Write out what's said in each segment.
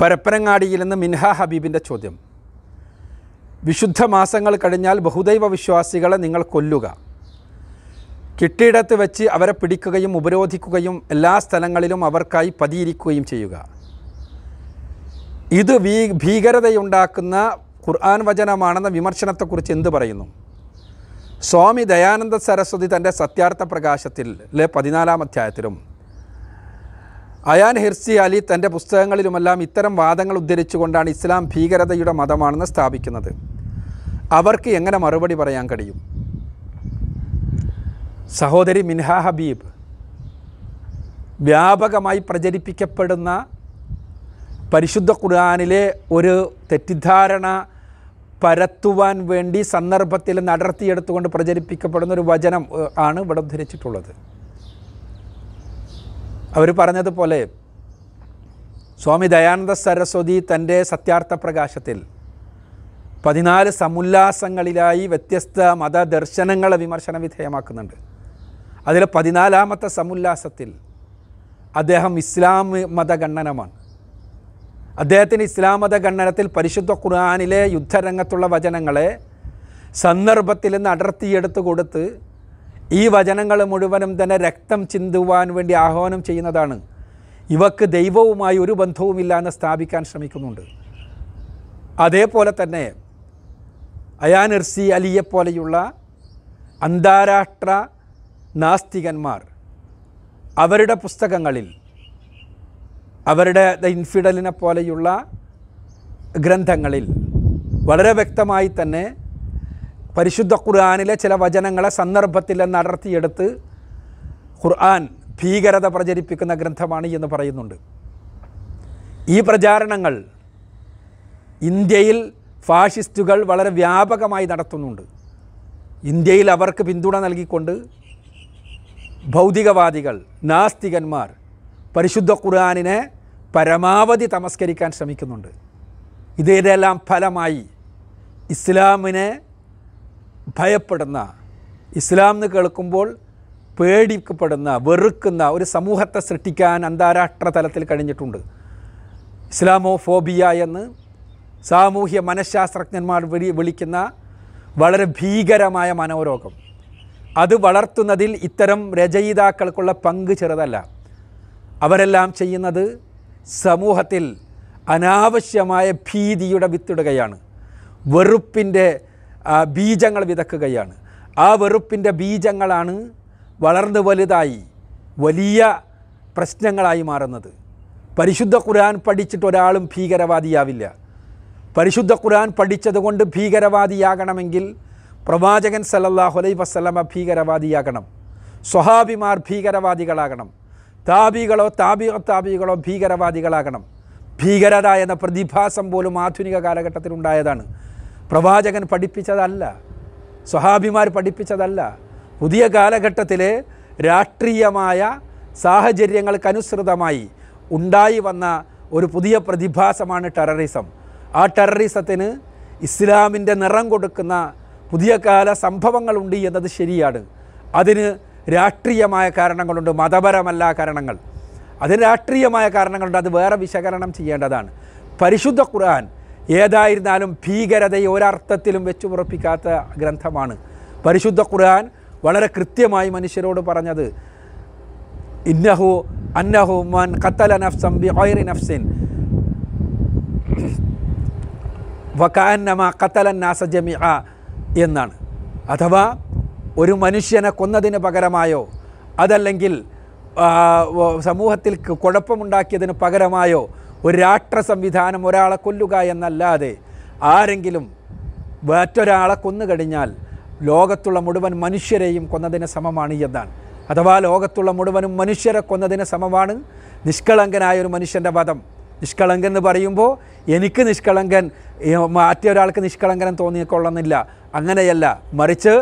പരപ്പനങ്ങാടിയിൽ നിന്ന് മിൻഹ ഹബീബിന്റെ ചോദ്യം. വിശുദ്ധ മാസങ്ങൾ കഴിഞ്ഞാൽ ബഹുദൈവ വിശ്വാസികളെ നിങ്ങൾ കൊല്ലുക. കിട്ടിയിടത്ത് വെച്ച് അവരെ പിടിക്കുകയും ഉപരോധിക്കുകയും എല്ലാ സ്ഥലങ്ങളിലും അവർക്കായി പതിയിരിക്കുകയും ചെയ്യുക. ഇത് വീ ഭീകരതയുണ്ടാക്കുന്ന ഖുർആൻ വചനമാണെന്ന വിമർശനത്തെക്കുറിച്ച് എന്ത് പറയുന്നു? സ്വാമി ദയാനന്ദ സരസ്വതി തന്റെ സത്യാർത്ഥ പ്രകാശത്തിൽ പതിനാലാം അധ്യായത്തിലും അയാൻ ഹിർസി അലി തന്റെ പുസ്തകങ്ങളിലുമെല്ലാം ഇത്തരം വാദങ്ങൾ ഉദ്ധരിച്ചുകൊണ്ടാണ് ഇസ്ലാം ഭീകരതയുടെ മതമാണെന്ന് സ്ഥാപിക്കുന്നത്. അവർക്ക് എങ്ങനെ മറുപടി പറയാൻ കഴിയും? സഹോദരി മിൻഹ ഹബീബ് വ്യാപകമായി പ്രചരിപ്പിക്കപ്പെടുന്ന പരിശുദ്ധ ഖുർആാനിലെ ഒരു തെറ്റിദ്ധാരണ പരത്തുവാൻ വേണ്ടി സന്ദർഭത്തിൽ നടത്തിയെടുത്തുകൊണ്ട് പ്രചരിപ്പിക്കപ്പെടുന്ന ഒരു വചനം ആണ് ഇവിടെ ഉദ്ധരിച്ചിട്ടുള്ളത്. അവർ പറഞ്ഞതുപോലെ സ്വാമി ദയാനന്ദ സരസ്വതി തന്റെ സത്യാർത്ഥ പ്രകാശത്തിൽ പതിനാല് സമുല്ലാസങ്ങളിലായി വ്യത്യസ്ത മതദർശനങ്ങളെ വിമർശന വിധേയമാക്കുന്നുണ്ട്. അതിൽ പതിനാലാമത്തെ സമുല്ലാസത്തിൽ അദ്ദേഹം ഇസ്ലാം മതഗണ്ണനമാണ് അദ്ദേഹത്തിന് ഇസ്ലാം മതഗണ്ണനത്തിൽ പരിശുദ്ധ ഖുർആാനിലെ യുദ്ധരംഗത്തുള്ള വചനങ്ങളെ സന്ദർഭത്തിൽ നിന്ന് അടർത്തിയെടുത്ത് കൊടുത്ത് ഈ വചനങ്ങൾ മുഴുവനും തന്നെ രക്തം ചിന്തുവാൻ വേണ്ടി ആഹ്വാനം ചെയ്യുന്നതാണ്. ഇവക്ക് ദൈവവുമായി ഒരു ബന്ധവുമില്ല എന്ന് സ്ഥാപിക്കാൻ ശ്രമിക്കുന്നുണ്ട്. അതേപോലെ തന്നെ അയാൻ അലിയെപ്പോലെയുള്ള അലിയെ പോലെയുള്ള അന്താരാഷ്ട്ര നാസ്തികന്മാർ അവരുടെ പുസ്തകങ്ങളിൽ അവരുടെ ദ ഇൻഫിഡലിനെ പോലെയുള്ള ഗ്രന്ഥങ്ങളിൽ വളരെ വ്യക്തമായി തന്നെ പരിശുദ്ധ ഖുർആാനിലെ ചില വചനങ്ങളെ സന്ദർഭത്തിൽ നടത്തിയെടുത്ത് ഖുർആൻ ഭീകരത പ്രചരിപ്പിക്കുന്ന ഗ്രന്ഥമാണ് എന്ന് പറയുന്നുണ്ട്. ഈ പ്രചാരണങ്ങൾ ഇന്ത്യയിൽ ഫാഷിസ്റ്റുകൾ വളരെ വ്യാപകമായി നടത്തുന്നുണ്ട്. ഇന്ത്യയിൽ അവർക്ക് പിന്തുണ നൽകിക്കൊണ്ട് ഭൗതികവാദികൾ നാസ്തികന്മാർ പരിശുദ്ധ ഖുർആാനിനെ പരമാവധി തമസ്കരിക്കാൻ ശ്രമിക്കുന്നുണ്ട്. ഇതിനെല്ലാം ഫലമായി ഇസ്ലാമിനെ ഭയപ്പെടുന്ന ഇസ്ലാം എന്ന് കേൾക്കുമ്പോൾ പേടിക്കപ്പെടുന്ന വെറുക്കുന്ന ഒരു സമൂഹത്തെ സൃഷ്ടിക്കാൻ അന്താരാഷ്ട്ര തലത്തിൽ കഴിഞ്ഞിട്ടുണ്ട്. ഇസ്ലാമോ ഫോബിയ എന്ന് സാമൂഹ്യ മനഃശാസ്ത്രജ്ഞന്മാർ വിളി വിളിക്കുന്ന വളരെ ഭീകരമായ മനോരോഗം. അത് വളർത്തുന്നതിൽ ഇത്തരം രചയിതാക്കൾക്കുള്ള പങ്ക് ചെറുതല്ല. അവരെല്ലാം ചെയ്യുന്നത് സമൂഹത്തിൽ അനാവശ്യമായ ഭീതിയുടെ വിത്തിടുകയാണ്. വെറുപ്പിന്റെ ബീജങ്ങൾ വിതക്കുകയാണ്. ആ വെറുപ്പിന്റെ ബീജങ്ങളാണ് വളർന്നു വലുതായി വലിയ പ്രശ്നങ്ങളായി മാറുന്നത്. പരിശുദ്ധ ഖുർആൻ പഠിച്ചിട്ട് ഒരാളും ഭീകരവാദിയാവില്ല. പരിശുദ്ധ ഖുർആൻ പഠിച്ചതുകൊണ്ട് ഭീകരവാദിയാകണമെങ്കിൽ പ്രവാചകൻ സല്ലല്ലാഹു അലൈ വസ്ലമ ഭീകരവാദിയാകണം. സ്വഹാബിമാർ ഭീകരവാദികളാകണം. താബികളോ താബിയോ താബികളോ ഭീകരവാദികളാകണം. ഭീകരത എന്ന പ്രതിഭാസം പോലും ആധുനിക കാലഘട്ടത്തിൽ ഉണ്ടായതാണ് പ്രവാചകൻ പഠിപ്പിച്ചതല്ല സ്വഹാബിമാർ പഠിപ്പിച്ചതല്ല. പുതിയ കാലഘട്ടത്തിലെ രാഷ്ട്രീയമായ സാഹചര്യങ്ങൾക്കനുസൃതമായി ഉണ്ടായി വന്ന ഒരു പുതിയ പ്രതിഭാസമാണ് ടെററിസം. ആ ടെററിസത്തിന് ഇസ്ലാമിന്റെ നിറം കൊടുക്കുന്ന പുതിയ കാല സംഭവങ്ങളുണ്ട് എന്നത് ശരിയാണ്. അതിന് രാഷ്ട്രീയമായ കാരണങ്ങളുണ്ട് മതപരമല്ല കാരണങ്ങൾ. അതിന് രാഷ്ട്രീയമായ കാരണങ്ങളുണ്ട് അത് വേറെ വിശകലനം ചെയ്യേണ്ടതാണ്. പരിശുദ്ധ ഖുർആൻ ഏതായിരുന്നാലും ഭീകരതയെ ഒരർത്ഥത്തിലും വെച്ചു ഉറപ്പിക്കാത്ത ഗ്രന്ഥമാണ്. പരിശുദ്ധ ഖുർആൻ വളരെ കൃത്യമായി മനുഷ്യരോട് പറഞ്ഞത്. ഇന്നഹു അന്നഹു മൻ ഖത്തല നഫ്സം ബി ഗൈറി നഫ്സിൻ. വക്കാന്നമ ഖത്തല നാസ ജമിഅ എന്നാണ്. അഥവാ ഒരു മനുഷ്യനെ കൊന്നതിന് പകരമായോ അതല്ലെങ്കിൽ സമൂഹത്തിൽ കുഴപ്പമുണ്ടാക്കിയതിന് പകരമായോ ഒരു രാഷ്ട്ര സംവിധാനം ഒരാളെ കൊല്ലുക എന്നല്ലാതെ ആരെങ്കിലും മറ്റൊരാളെ കൊന്നുകഴിഞ്ഞാൽ ലോകത്തുള്ള മുഴുവൻ മനുഷ്യരെയും കൊന്നതിന് സമമാണ് എന്നാണ് അഥവാ ലോകത്തുള്ള മുഴുവനും മനുഷ്യരെ കൊന്നതിന് സമമാണ് നിഷ്കളങ്കനായ ഒരു മനുഷ്യന്റെ വധം. നിഷ്കളങ്കൻ എന്ന് പറയുമ്പോൾ എനിക്ക് നിഷ്കളങ്കൻ മറ്റൊരാൾക്ക് നിഷ്കളങ്കനം തോന്നിക്കൊള്ളുന്നില്ല അങ്ങനെയല്ല മറിച്ച്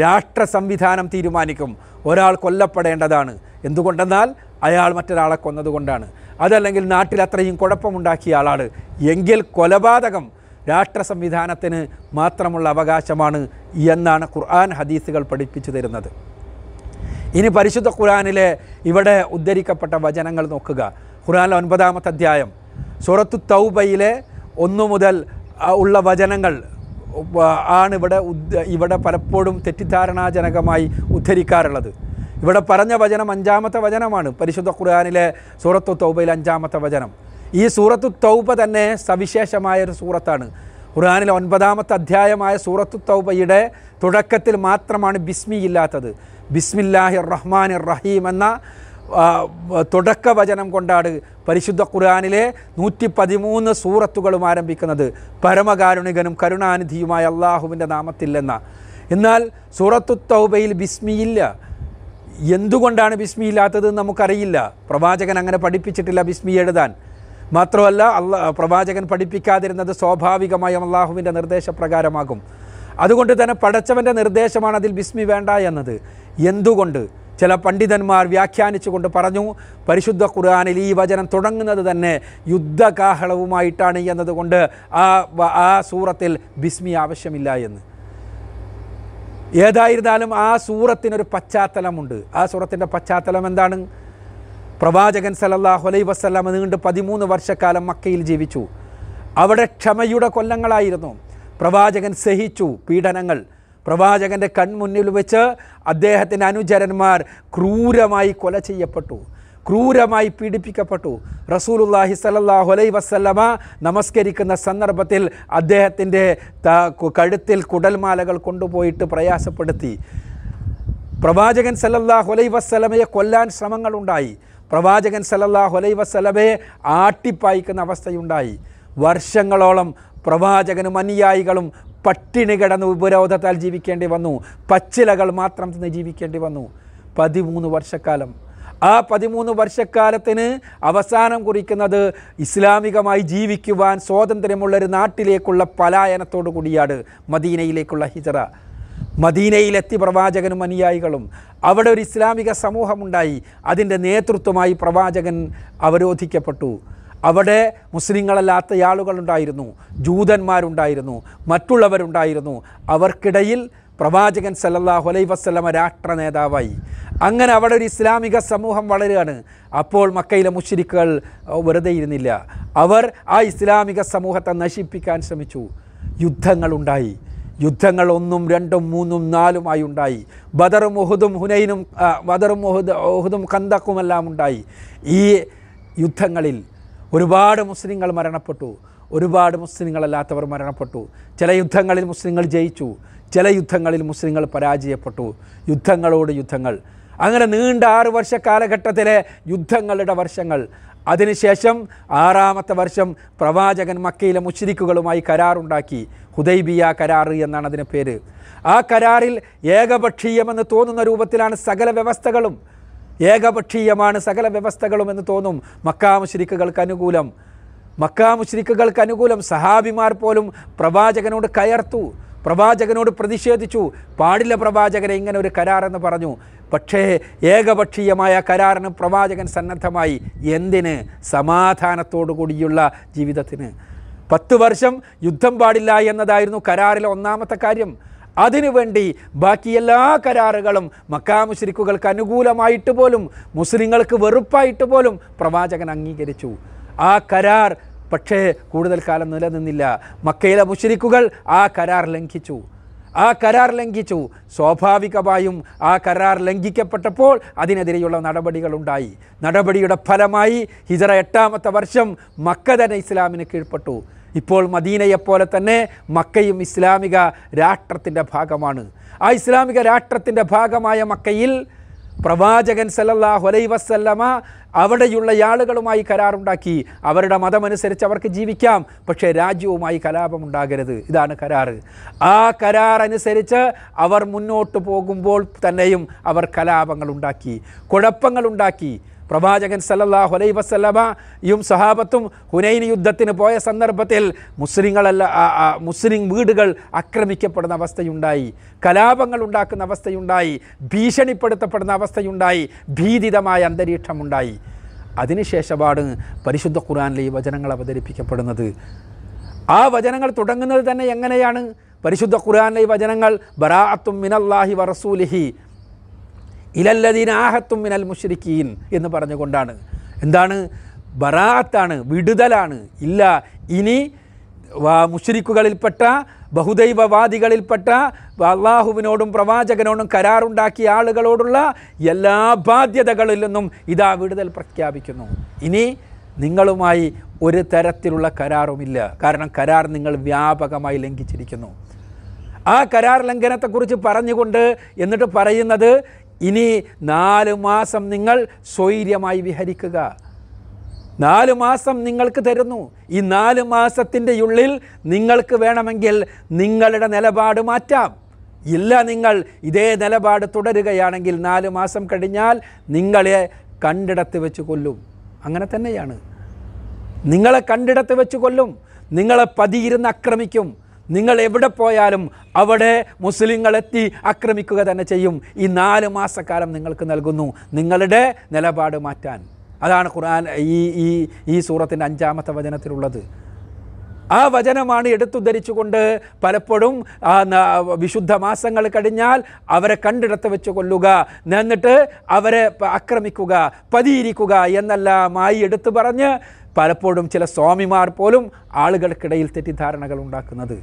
രാഷ്ട്ര സംവിധാനം തീരുമാനിക്കും. ഒരാൾ കൊല്ലപ്പെടേണ്ടതാണ്. എന്തുകൊണ്ടെന്നാൽ അയാൾ മറ്റൊരാളെ കൊന്നതുകൊണ്ടാണ്. അതല്ലെങ്കിൽ നാട്ടിൽ അത്രയും കുഴപ്പമുണ്ടാക്കിയ ആളാണ്. എങ്കിൽ കൊലപാതകം രാഷ്ട്ര സംവിധാനത്തിന് മാത്രമുള്ള അവകാശമാണ് എന്നാണ് ഖുർആൻ ഹദീസുകൾ പഠിപ്പിച്ചു തരുന്നത്. ഇനി പരിശുദ്ധ ഖുർആനിലെ ഇവിടെ ഉദ്ധരിക്കപ്പെട്ട വചനങ്ങൾ നോക്കുക. ഖുർആനിലെ ഒൻപതാമത്തെ അധ്യായം. സുറത്തു തൗബയിലെ ഒന്നു മുതൽ ഉള്ള വചനങ്ങൾ ആണ് ഇവിടെ ഇവിടെ പലപ്പോഴും തെറ്റിദ്ധാരണാജനകമായി ഉദ്ധരിക്കാറുള്ളത്. ഇവിടെ പറഞ്ഞ വചനം അഞ്ചാമത്തെ വചനമാണ്. പരിശുദ്ധ ഖുർആാനിലെ സൂറത്തു തൗബയിലെ അഞ്ചാമത്തെ വചനം. ഈ സൂറത്തു തൗബ തന്നെ സവിശേഷമായ ഒരു സൂറത്താണ്. ഖുർആാനിലെ ഒൻപതാമത്തെ അധ്യായമായ സൂറത്തു തൗബയുടെ തുടക്കത്തിൽ മാത്രമാണ് ബിസ്മി ഇല്ലാത്തത്. ബിസ്മില്ലാഹി റഹ്മാൻ റഹീം എന്ന തുടക്ക വചനം കൊണ്ടാണ് പരിശുദ്ധ ഖുർആാനിലെ നൂറ്റി പതിമൂന്ന് സൂറത്തുകളും ആരംഭിക്കുന്നത്. പരമകാരുണികനും കരുണാനിധിയുമായ അള്ളാഹുവിന്റെ എന്ന എന്നാൽ സൂറത്തു തൗബയിൽ ബിസ്മിയില്ല എന്തുകൊണ്ടാണ് ബിസ്മി ഇല്ലാത്തത് നമുക്കറിയില്ല. പ്രവാചകൻ അങ്ങനെ പഠിപ്പിച്ചിട്ടില്ല ബിസ്മി എഴുതാൻ. മാത്രമല്ല അള്ളാ പ്രവാചകൻ പഠിപ്പിക്കാതിരുന്നത് സ്വാഭാവികമായും അള്ളാഹുവിന്റെ നിർദ്ദേശപ്രകാരമാകും. അതുകൊണ്ട് തന്നെ പടച്ചവന്റെ നിർദ്ദേശമാണ് അതിൽ ബിസ്മി വേണ്ട എന്നത്. എന്തുകൊണ്ട്? ചില പണ്ഡിതന്മാർ വ്യാഖ്യാനിച്ചുകൊണ്ട് പറഞ്ഞു പരിശുദ്ധ ഖുർആാനിൽ ഈ വചനം തുടങ്ങുന്നത് തന്നെ യുദ്ധകാഹളവുമായിട്ടാണ് എന്നതുകൊണ്ട് ആ ആ സൂറത്തിൽ ബിസ്മി ആവശ്യമില്ല എന്ന്. ഏതായിരുന്നാലും ആ സൂറത്തിനൊരു പശ്ചാത്തലമുണ്ട്. ആ സൂറത്തിന്റെ പശ്ചാത്തലം എന്താണ്? പ്രവാചകൻ സലല്ലാഹു അലൈ വസല്ലം നീണ്ട് പതിമൂന്ന് വർഷക്കാലം മക്കയിൽ ജീവിച്ചു. അവിടെ ക്ഷമയുടെ കൊല്ലങ്ങളായിരുന്നു. പ്രവാചകൻ സഹിച്ചു പീഡനങ്ങൾ. പ്രവാചകന്റെ കൺമുന്നിൽ വെച്ച് അദ്ദേഹത്തിന്റെ അനുചരന്മാർ ക്രൂരമായി കൊല ചെയ്യപ്പെട്ടു. ക്രൂരമായി പീഡിപ്പിക്കപ്പെട്ടു. റസൂലുല്ലാഹി സലല്ലാഹു അലൈ വസല്ലമ നമസ്കരിക്കുന്ന സന്ദർഭത്തിൽ അദ്ദേഹത്തിന്റെ കഴുത്തിൽ കുടൽമാലകൾ കൊണ്ടുപോയിട്ട് പ്രയാസപ്പെടുത്തി. പ്രവാചകൻ സല്ലല്ലാഹു അലൈ വസ്സലമയെ കൊല്ലാൻ ശ്രമങ്ങളുണ്ടായി. പ്രവാചകൻ സല്ലല്ലാഹു അലൈ വസ്സലമയെ ആട്ടിപ്പായിക്കുന്ന അവസ്ഥയുണ്ടായി. വർഷങ്ങളോളം പ്രവാചകനും അനുയായികളും പട്ടിണി കിടന്ന് ഉപരോധത്താൽ ജീവിക്കേണ്ടി വന്നു. പച്ചിലകൾ മാത്രം തിന്ന് ജീവിക്കേണ്ടി വന്നു. പതിമൂന്ന് വർഷക്കാലം ആ പതിമൂന്ന് വർഷക്കാലത്തിന് അവസാനം കുറിക്കുന്നത് ഇസ്ലാമികമായി ജീവിക്കുവാൻ സ്വാതന്ത്ര്യമുള്ള ഒരു നാട്ടിലേക്കുള്ള പലായനത്തോടു കൂടിയാണ് മദീനയിലേക്കുള്ള ഹിജറ. മദീനയിലെത്തി പ്രവാചകനും അനുയായികളും. അവിടെ ഒരു ഇസ്ലാമിക സമൂഹമുണ്ടായി. അതിന്റെ നേതൃത്വമായി പ്രവാചകൻ അവരോധിക്കപ്പെട്ടു. അവിടെ മുസ്ലിങ്ങളല്ലാത്ത ആളുകളുണ്ടായിരുന്നു. ജൂതന്മാരുണ്ടായിരുന്നു. മറ്റുള്ളവരുണ്ടായിരുന്നു. അവർക്കിടയിൽ പ്രവാചകൻ സല്ലല്ലാഹു അലൈഹി വസ്ലമ രാഷ്ട്ര നേതാവായി. അങ്ങനെ അവിടെ ഒരു ഇസ്ലാമിക സമൂഹം വളരുകയാണ്. അപ്പോൾ മക്കയിലെ മുഷിരിക്കുകൾ വെറുതെ ഇരുന്നില്ല. അവർ ആ ഇസ്ലാമിക സമൂഹത്തെ നശിപ്പിക്കാൻ ശ്രമിച്ചു. യുദ്ധങ്ങളുണ്ടായി യുദ്ധങ്ങൾ ഒന്നും രണ്ടും മൂന്നും നാലുമായി ഉണ്ടായി. ബദറും ഉഹുദും ഹുനൈനും ബദറും ഉഹുദ് ഉഹുദും കന്തക്കുമെല്ലാം ഉണ്ടായി. ഈ യുദ്ധങ്ങളിൽ ഒരുപാട് മുസ്ലിങ്ങൾ മരണപ്പെട്ടു. ഒരുപാട് മുസ്ലിങ്ങളല്ലാത്തവർ മരണപ്പെട്ടു. ചില യുദ്ധങ്ങളിൽ മുസ്ലിങ്ങൾ ജയിച്ചു. ചില യുദ്ധങ്ങളിൽ മുസ്ലിങ്ങൾ പരാജയപ്പെട്ടു. യുദ്ധങ്ങളോട് യുദ്ധങ്ങൾ. അങ്ങനെ നീണ്ട ആറ് വർഷ കാലഘട്ടത്തിലെ യുദ്ധങ്ങളുടെ വർഷങ്ങൾ. അതിനുശേഷം ആറാമത്തെ വർഷം പ്രവാചകൻ മക്കയിലെ മുശ്രിക്കുകളുമായി കരാറുണ്ടാക്കി. ഹുദൈബിയ കരാർ എന്നാണ് അതിന് പേര്. ആ കരാറിൽ ഏകപക്ഷീയമെന്ന് തോന്നുന്ന രൂപത്തിലാണ് സകല വ്യവസ്ഥകളും. ഏകപക്ഷീയമാണ് സകല വ്യവസ്ഥകളും എന്ന് തോന്നും മക്കാ മുശ്രിക്കുകൾക്ക് അനുകൂലം. മക്കാ മുശ്രിക്കുകൾക്ക് അനുകൂലം. സഹാബിമാർ പോലും പ്രവാചകനോട് കയർത്തു. പ്രവാചകനോട് പ്രതിഷേധിച്ചു. പാടില്ല പ്രവാചകനെ ഇങ്ങനെ ഒരു കരാറെന്ന് പറഞ്ഞു. പക്ഷേ ഏകപക്ഷീയമായ കരാറിന് പ്രവാചകൻ സന്നദ്ധമായി. എന്തിന്? സമാധാനത്തോടു കൂടിയുള്ള ജീവിതത്തിന്. പത്ത് വർഷം യുദ്ധം പാടില്ല എന്നതായിരുന്നു കരാറിലെ ഒന്നാമത്തെ കാര്യം. അതിനുവേണ്ടി ബാക്കി എല്ലാ കരാറുകളും മക്കാമുശ്രിക്കുകൾക്ക് അനുകൂലമായിട്ട് പോലും മുസ്ലിങ്ങൾക്ക് വെറുപ്പായിട്ട് പോലും പ്രവാചകൻ അംഗീകരിച്ചു. ആ കരാർ പക്ഷേ കൂടുതൽ കാലം നിലനിന്നില്ല. മക്കയിലെ മുശ്രിക്കുകൾ ആ കരാർ ലംഘിച്ചു. ആ കരാർ ലംഘിച്ചു. സ്വാഭാവികമായും ആ കരാർ ലംഘിക്കപ്പെട്ടപ്പോൾ അതിനെതിരെയുള്ള നടപടികളുണ്ടായി നടപടിയുടെ ഫലമായി ഹിജറ എട്ടാമത്തെ വർഷം മക്ക തന്നെ ഇസ്ലാമിന് കീഴ്പ്പെട്ടു. ഇപ്പോൾ മദീനയെപ്പോലെ തന്നെ മക്കയും ഇസ്ലാമിക രാഷ്ട്രത്തിന്റെ ഭാഗമാണ്. ആ ഇസ്ലാമിക രാഷ്ട്രത്തിന്റെ ഭാഗമായ മക്കയിൽ പ്രവാചകൻ സല്ലല്ലാഹു അലൈഹി വസല്ലമ അവിടെയുള്ള ആളുകളുമായി കരാറുണ്ടാക്കി. അവരുടെ മതമനുസരിച്ച് അവർക്ക് ജീവിക്കാം. പക്ഷേ രാജ്യവുമായി കലാപമുണ്ടാകരുത്. ഇതാണ് കരാറ്. ആ കരാർ അനുസരിച്ച് അവർ മുന്നോട്ട് പോകുമ്പോൾ തന്നെയും അവർ കലാപങ്ങളുണ്ടാക്കി. കുഴപ്പങ്ങളുണ്ടാക്കി. പ്രവാചകൻ സല്ലല്ലാഹു അലൈഹി വസല്ലമയും സഹാബത്തും ഹുനൈൻ യുദ്ധത്തിന് പോയ സന്ദർഭത്തിൽ മുസ്ലിങ്ങളല്ല മുസ്ലിം വീടുകൾ ആക്രമിക്കപ്പെടുന്ന അവസ്ഥയുണ്ടായി. കലാപങ്ങൾ ഉണ്ടാക്കുന്ന അവസ്ഥയുണ്ടായി. ഭീഷണിപ്പെടുത്തപ്പെടുന്ന അവസ്ഥയുണ്ടായി. ഭീതിതമായ അന്തരീക്ഷമുണ്ടായി. അതിനുശേഷമാണ് പരിശുദ്ധ ഖുറാനിലെ ഈ വചനങ്ങൾ അവതരിപ്പിക്കപ്പെടുന്നത്. ആ വചനങ്ങൾ തുടങ്ങുന്നത് തന്നെ എങ്ങനെയാണ്? പരിശുദ്ധ ഖുറാനിലെ വചനങ്ങൾ ബറാഅത്തും മിനല്ലാഹി വറസൂലിഹി ഇലല്ലദീന ആഹത്തും മിനൽ മുഷരിക്കീൻ എന്ന് പറഞ്ഞുകൊണ്ടാണ്. എന്താണ്? ബറാത്താണ് വിടുതലാണ്. ഇല്ല ഇനി മുശ്രിക്കുകളിൽപ്പെട്ട ബഹുദൈവവാദികളിൽപ്പെട്ട അള്ളാഹുവിനോടും പ്രവാചകനോടും കരാറുണ്ടാക്കിയ ആളുകളോടുള്ള എല്ലാ ബാധ്യതകളിൽ നിന്നും ഇതാ വിടുതൽ പ്രഖ്യാപിക്കുന്നു. ഇനി നിങ്ങളുമായി ഒരു തരത്തിലുള്ള കരാറുമില്ല. കാരണം കരാർ നിങ്ങൾ വ്യാപകമായി ലംഘിച്ചിരിക്കുന്നു. ആ കരാർ ലംഘനത്തെക്കുറിച്ച് പറഞ്ഞുകൊണ്ട് എന്നിട്ട് പറയുന്നത് ഇനി നാല് മാസം നിങ്ങൾ സ്വൈര്യമായി വിഹരിക്കുക. നാല് മാസം നിങ്ങൾക്ക് തരുന്നു. ഈ നാല് മാസത്തിന്റെ ഉള്ളിൽ നിങ്ങൾക്ക് വേണമെങ്കിൽ നിങ്ങളുടെ നിലപാട് മാറ്റാം. ഇല്ല നിങ്ങൾ ഇതേ നിലപാട് തുടരുകയാണെങ്കിൽ നാല് മാസം കഴിഞ്ഞാൽ നിങ്ങളെ കണ്ടിടത്ത് വെച്ച് കൊല്ലും. അങ്ങനെ തന്നെയാണ്. നിങ്ങളെ കണ്ടിടത്ത് വെച്ച് കൊല്ലും. നിങ്ങളെ പതിയിരുന്ന് ആക്രമിക്കും. നിങ്ങൾ എവിടെ പോയാലും അവിടെ മുസ്ലിങ്ങളെത്തി ആക്രമിക്കുക തന്നെ ചെയ്യും. ഈ നാല് മാസക്കാലം നിങ്ങൾക്ക് നൽകുന്നു. നിങ്ങളുടെ നിലപാട് മാറ്റാൻ. അതാണ് ഖുർആൻ ഈ ഈ ഈ സൂറത്തിന്റെ അഞ്ചാമത്തെ വചനത്തിലുള്ളത്. ആ വചനമാണ് എടുത്തുദ്ധരിച്ചുകൊണ്ട് പലപ്പോഴും വിശുദ്ധ മാസങ്ങൾ കഴിഞ്ഞാൽ അവരെ കണ്ടിടത്ത് വെച്ച് കൊല്ലുക എന്നിട്ട് അവരെ ആക്രമിക്കുക പതിയിരിക്കുക എന്നെല്ലാമായി എടുത്തു പറഞ്ഞ് പലപ്പോഴും ചില സ്വാമിമാർ പോലും ആളുകൾക്കിടയിൽ തെറ്റിദ്ധാരണകൾ ഉണ്ടാക്കുന്നത്.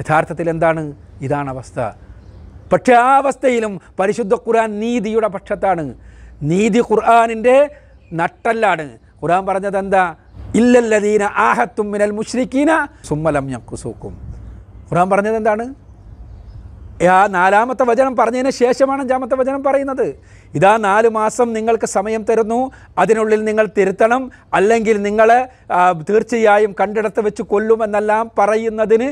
യഥാർത്ഥത്തിൽ എന്താണ്? ഇതാണ് അവസ്ഥ. പക്ഷേ ആ അവസ്ഥയിലും പരിശുദ്ധ ഖുർആൻ നീതിയുടെ പക്ഷത്താണ്. നീതി ഖുർആാനിന്റെ നട്ടല്ലാണ്. ഖുർആൻ പറഞ്ഞത് എന്താ ഇല്ലല്ലദീന ആഹത്തും മിനൽ മുഷ്രിക്കീന സുമ്മലം ഞക്കുസൂക്കും ഖുർആൻ പറഞ്ഞത് എന്താണ്? ആ നാലാമത്തെ വചനം പറഞ്ഞതിന് ശേഷമാണ് അഞ്ചാമത്തെ വചനം പറയുന്നത്. ഇതാ നാല് മാസം നിങ്ങൾക്ക് സമയം തരുന്നു അതിനുള്ളിൽ നിങ്ങൾ തിരുത്തണം അല്ലെങ്കിൽ നിങ്ങളെ തീർച്ചയായും കണ്ടിടത്ത് വെച്ച് കൊല്ലുമെന്നെല്ലാം പറയുന്നതിന്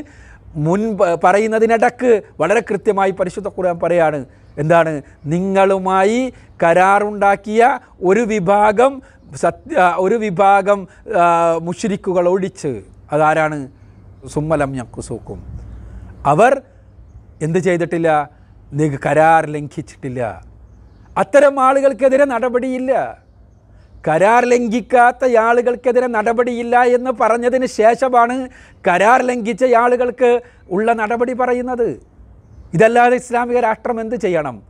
മുൻ പറയുന്നതിനിടക്ക് വളരെ കൃത്യമായി പരിശുദ്ധ ഖുർആൻ പറയാണ്. എന്താണ്? നിങ്ങളുമായി കരാറുണ്ടാക്കിയ ഒരു വിഭാഗം സത്യ ഒരു വിഭാഗം മുഷരിക്കുകൾ ഒഴിച്ച് അതാരാണ്? സുമ്മലം ഞക്കുസൂക്കും അവർ എന്ത് ചെയ്തിട്ടില്ല? നി- കരാർ ലംഘിച്ചിട്ടില്ല. അത്തരം ആളുകൾക്കെതിരെ നടപടിയില്ല. കരാർ ലംഘിക്കാത്ത ആളുകൾക്കെതിരെ നടപടിയില്ല എന്ന് പറഞ്ഞതിന് ശേഷമാണ് കരാർ ലംഘിച്ച ആളുകൾക്ക് ഉള്ള നടപടി പറയുന്നത്. ഇതല്ലാതെ ഇസ്ലാമിക രാഷ്ട്രം എന്ത് ചെയ്യണം?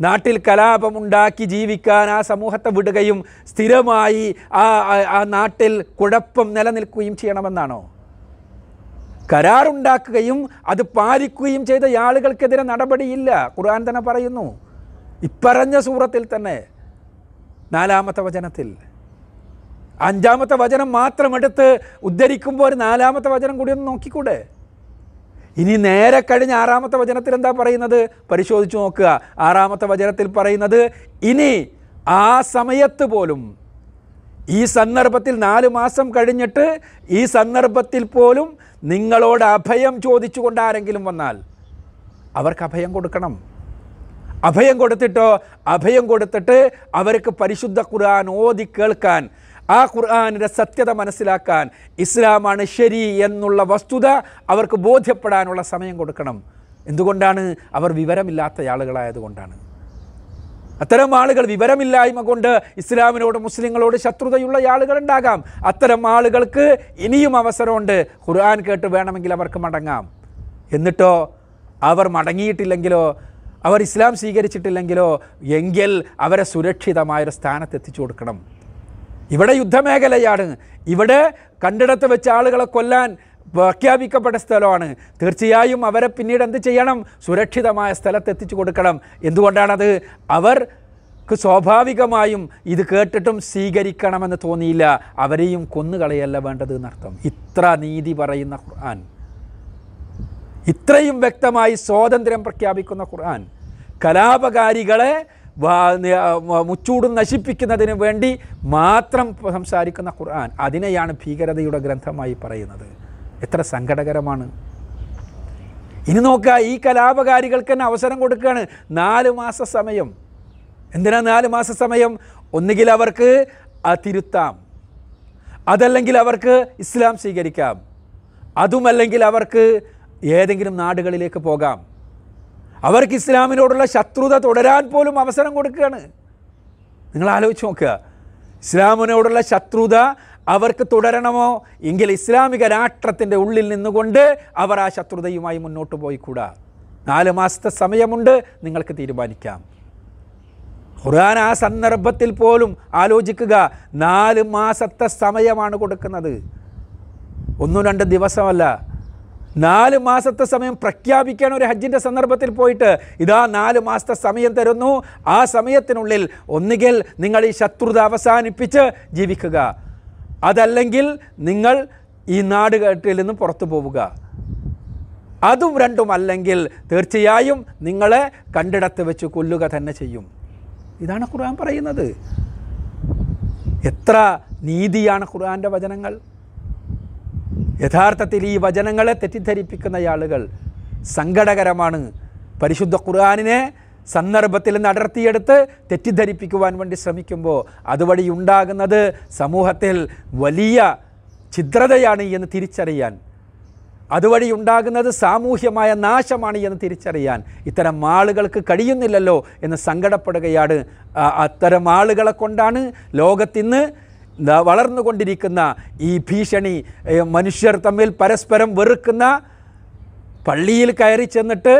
നാട്ടിൽ കലാപമുണ്ടാക്കി ജീവിക്കാൻ ആ സമൂഹത്തെ വിടുകയും സ്ഥിരമായി ആ ആ- നാട്ടിൽ കുഴപ്പം നിലനിൽക്കുകയും ചെയ്യണമെന്നാണോ? കരാറുണ്ടാക്കുകയും അത് പാലിക്കുകയും ചെയ്ത ആളുകൾക്കെതിരെ നടപടിയില്ല. ഖുർആൻ തന്നെ പറയുന്നു. ഇപ്പറഞ്ഞ സൂറത്തിൽ തന്നെ നാലാമത്തെ വചനത്തിൽ. അഞ്ചാമത്തെ വചനം മാത്രം എടുത്ത് ഉദ്ധരിക്കുമ്പോൾ ഒരു നാലാമത്തെ വചനം കൂടി ഒന്ന് നോക്കിക്കൂടെ? ഇനി നേരെ കഴിഞ്ഞ ആറാമത്തെ വചനത്തിൽ എന്താ പറയുന്നത്? പരിശോധിച്ച് നോക്കുക. ആറാമത്തെ വചനത്തിൽ പറയുന്നത് ഇനി ആ സമയത്ത് പോലും ഈ സന്ദർഭത്തിൽ നാല് മാസം കഴിഞ്ഞിട്ട് ഈ സന്ദർഭത്തിൽ പോലും നിങ്ങളോട് അഭയം ചോദിച്ചുകൊണ്ട് ആരെങ്കിലും വന്നാൽ അവർക്ക് അഭയം കൊടുക്കണം. അഭയം കൊടുത്തിട്ടോ അഭയം കൊടുത്തിട്ട് അവർക്ക് പരിശുദ്ധ ഖുർആൻ ഓതി കേൾക്കാൻ ആ ഖുർആാനിന്റെ സത്യത മനസ്സിലാക്കാൻ ഇസ്ലാമാണ് ശരി എന്നുള്ള വസ്തുത അവർക്ക് ബോധ്യപ്പെടാനുള്ള സമയം കൊടുക്കണം. എന്തുകൊണ്ടാണ്? അവർ വിവരമില്ലാത്ത ആളുകളായതുകൊണ്ടാണ്. അത്തരം ആളുകൾ വിവരമില്ലായ്മ കൊണ്ട് ഇസ്ലാമിനോട് മുസ്ലിങ്ങളോട് ശത്രുതയുള്ള ആളുകളുണ്ടാകാം. അത്തരം ആളുകൾക്ക് ഇനിയും അവസരമുണ്ട്. ഖുർആൻ കേട്ട് വേണമെങ്കിൽ അവർക്ക് മടങ്ങാം. എന്നിട്ടോ അവർ മടങ്ങിയിട്ടില്ലെങ്കിലോ അവർ ഇസ്ലാം സ്വീകരിച്ചിട്ടില്ലെങ്കിലോ എങ്കിൽ അവരെ സുരക്ഷിതമായൊരു സ്ഥാനത്ത് എത്തിച്ചു കൊടുക്കണം. ഇവിടെ യുദ്ധമേഖലയാണ്. ഇവിടെ കണ്ടിടത്ത് വെച്ച ആളുകളെ കൊല്ലാൻ പ്രഖ്യാപിക്കപ്പെട്ട സ്ഥലമാണ്. തീർച്ചയായും അവരെ പിന്നീട് എന്ത് ചെയ്യണം? സുരക്ഷിതമായ സ്ഥലത്ത് എത്തിച്ചു കൊടുക്കണം. എന്തുകൊണ്ടാണത്? അവർക്ക് സ്വാഭാവികമായും ഇത് കേട്ടിട്ടും സ്വീകരിക്കണമെന്ന് തോന്നിയില്ല. അവരെയും കൊന്നുകളയല്ല വേണ്ടത് എന്നർത്ഥം. ഇത്ര നീതി പറയുന്ന ഖുർആൻ. ഇത്രയും വ്യക്തമായി സ്വാതന്ത്ര്യം പ്രഖ്യാപിക്കുന്ന ഖുർആൻ. കലാപകാരികളെ മുച്ചൂടും നശിപ്പിക്കുന്നതിന് വേണ്ടി മാത്രം സംസാരിക്കുന്ന ഖുർആൻ അതിനെയാണ് ഭീകരതയുടെ ഗ്രന്ഥമായി പറയുന്നത്. എത്ര സങ്കടകരമാണ്. ഇനി നോക്കുക ഈ കലാപകാരികൾക്ക് തന്നെ അവസരം കൊടുക്കുകയാണ്. നാല് മാസ സമയം. എന്തിനാ നാല് മാസ സമയം? ഒന്നുകിൽ അവർക്ക് തിരുത്താം. അതല്ലെങ്കിൽ അവർക്ക് ഇസ്ലാം സ്വീകരിക്കാം. അതുമല്ലെങ്കിൽ അവർക്ക് ഏതെങ്കിലും നാടുകളിലേക്ക് പോകാം. അവർക്ക് ഇസ്ലാമിനോടുള്ള ശത്രുത തുടരാൻ പോലും അവസരം കൊടുക്കുകയാണ്. നിങ്ങൾ ആലോചിച്ച് നോക്കുക. ഇസ്ലാമിനോടുള്ള ശത്രുത അവർക്ക് തുടരണമോ? എങ്കിൽ ഇസ്ലാമിക രാഷ്ട്രത്തിന്റെ ഉള്ളിൽ നിന്നുകൊണ്ട് അവർ ആ ശത്രുതയുമായി മുന്നോട്ട് പോയിക്കൂടാ. നാല് മാസത്തെ സമയമുണ്ട്. നിങ്ങൾക്ക് തീരുമാനിക്കാം. ഖുർആൻ ആ സന്ദർഭത്തിൽ പോലും ആലോചിക്കുക. നാല് മാസത്തെ സമയമാണ് കൊടുക്കുന്നത്. ഒന്നും രണ്ട് ദിവസമല്ല. നാല് മാസത്തെ സമയം പ്രഖ്യാപിക്കാൻ ഒരു ഹജ്ജിന്റെ സന്ദർഭത്തിൽ പോയിട്ട് ഇതാ നാല് മാസത്തെ സമയം തരുന്നു. ആ സമയത്തിനുള്ളിൽ ഒന്നുകിൽ നിങ്ങൾ ഈ ശത്രുത അവസാനിപ്പിച്ച് ജീവിക്കുക. അതല്ലെങ്കിൽ നിങ്ങൾ ഈ നാടുകെട്ടിൽ നിന്ന് പുറത്തു പോവുക. അതും രണ്ടും അല്ലെങ്കിൽ തീർച്ചയായും നിങ്ങളെ കണ്ടിടത്ത് വെച്ച് കൊല്ലുക തന്നെ ചെയ്യും. ഇതാണ് ഖുർആൻ പറയുന്നത്. എത്ര നീതിയാണ് ഖുർആന്റെ വചനങ്ങൾ? യഥാർത്ഥത്തിൽ ഈ വചനങ്ങളെ തെറ്റിദ്ധരിപ്പിക്കുന്ന ആളുകൾ സങ്കടകരമാണ്. പരിശുദ്ധ ഖുർആാനിനെ സന്ദർഭത്തിൽ നിന്ന് അടർത്തിയെടുത്ത് തെറ്റിദ്ധരിപ്പിക്കുവാൻ വേണ്ടി ശ്രമിക്കുമ്പോൾ അതുവഴി ഉണ്ടാകുന്നത് സമൂഹത്തിൽ വലിയ ഛിദ്രതയാണ് എന്ന് തിരിച്ചറിയാൻ. അതുവഴി ഉണ്ടാകുന്നത് സാമൂഹ്യമായ നാശമാണ് എന്ന് തിരിച്ചറിയാൻ. ഇത്തരം ആളുകൾക്ക് കഴിയുന്നില്ലല്ലോ എന്ന് സങ്കടപ്പെടുകയാണ്. അത്തരം ആളുകളെ കൊണ്ടാണ് ലോകത്തിന്ന് വളർന്നുകൊണ്ടിരിക്കുന്ന ഈ ഭീഷണി മനുഷ്യർ തമ്മിൽ പരസ്പരം വെറുക്കുന്ന പള്ളിയിൽ കയറി ചെന്നിട്ട്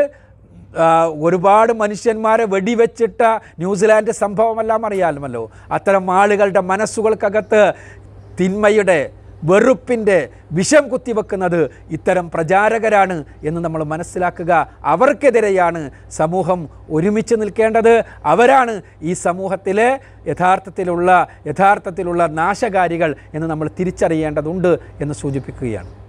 ഒരുപാട് മനുഷ്യന്മാരെ വെടിവെച്ചിട്ട ന്യൂസിലാൻഡ് സംഭവമെല്ലാം അറിയാമല്ലോ. അത്തരം ആളുകളുടെ മനസ്സുകൾക്കകത്ത് തിന്മയുടെ വെറുപ്പിന്റെ വിഷം കുത്തിവെക്കുന്നത് ഇത്തരം പ്രചാരകരാണ് എന്ന് നമ്മൾ മനസ്സിലാക്കുക. അവർക്കെതിരെയാണ് സമൂഹം ഒരുമിച്ച് നിൽക്കേണ്ടത്. അവരാണ് ഈ സമൂഹത്തിലെ യഥാർത്ഥത്തിലുള്ള യഥാർത്ഥത്തിലുള്ള നാശകാരികൾ എന്ന് നമ്മൾ തിരിച്ചറിയേണ്ടതുണ്ട് എന്ന് സൂചിപ്പിക്കുകയാണ്.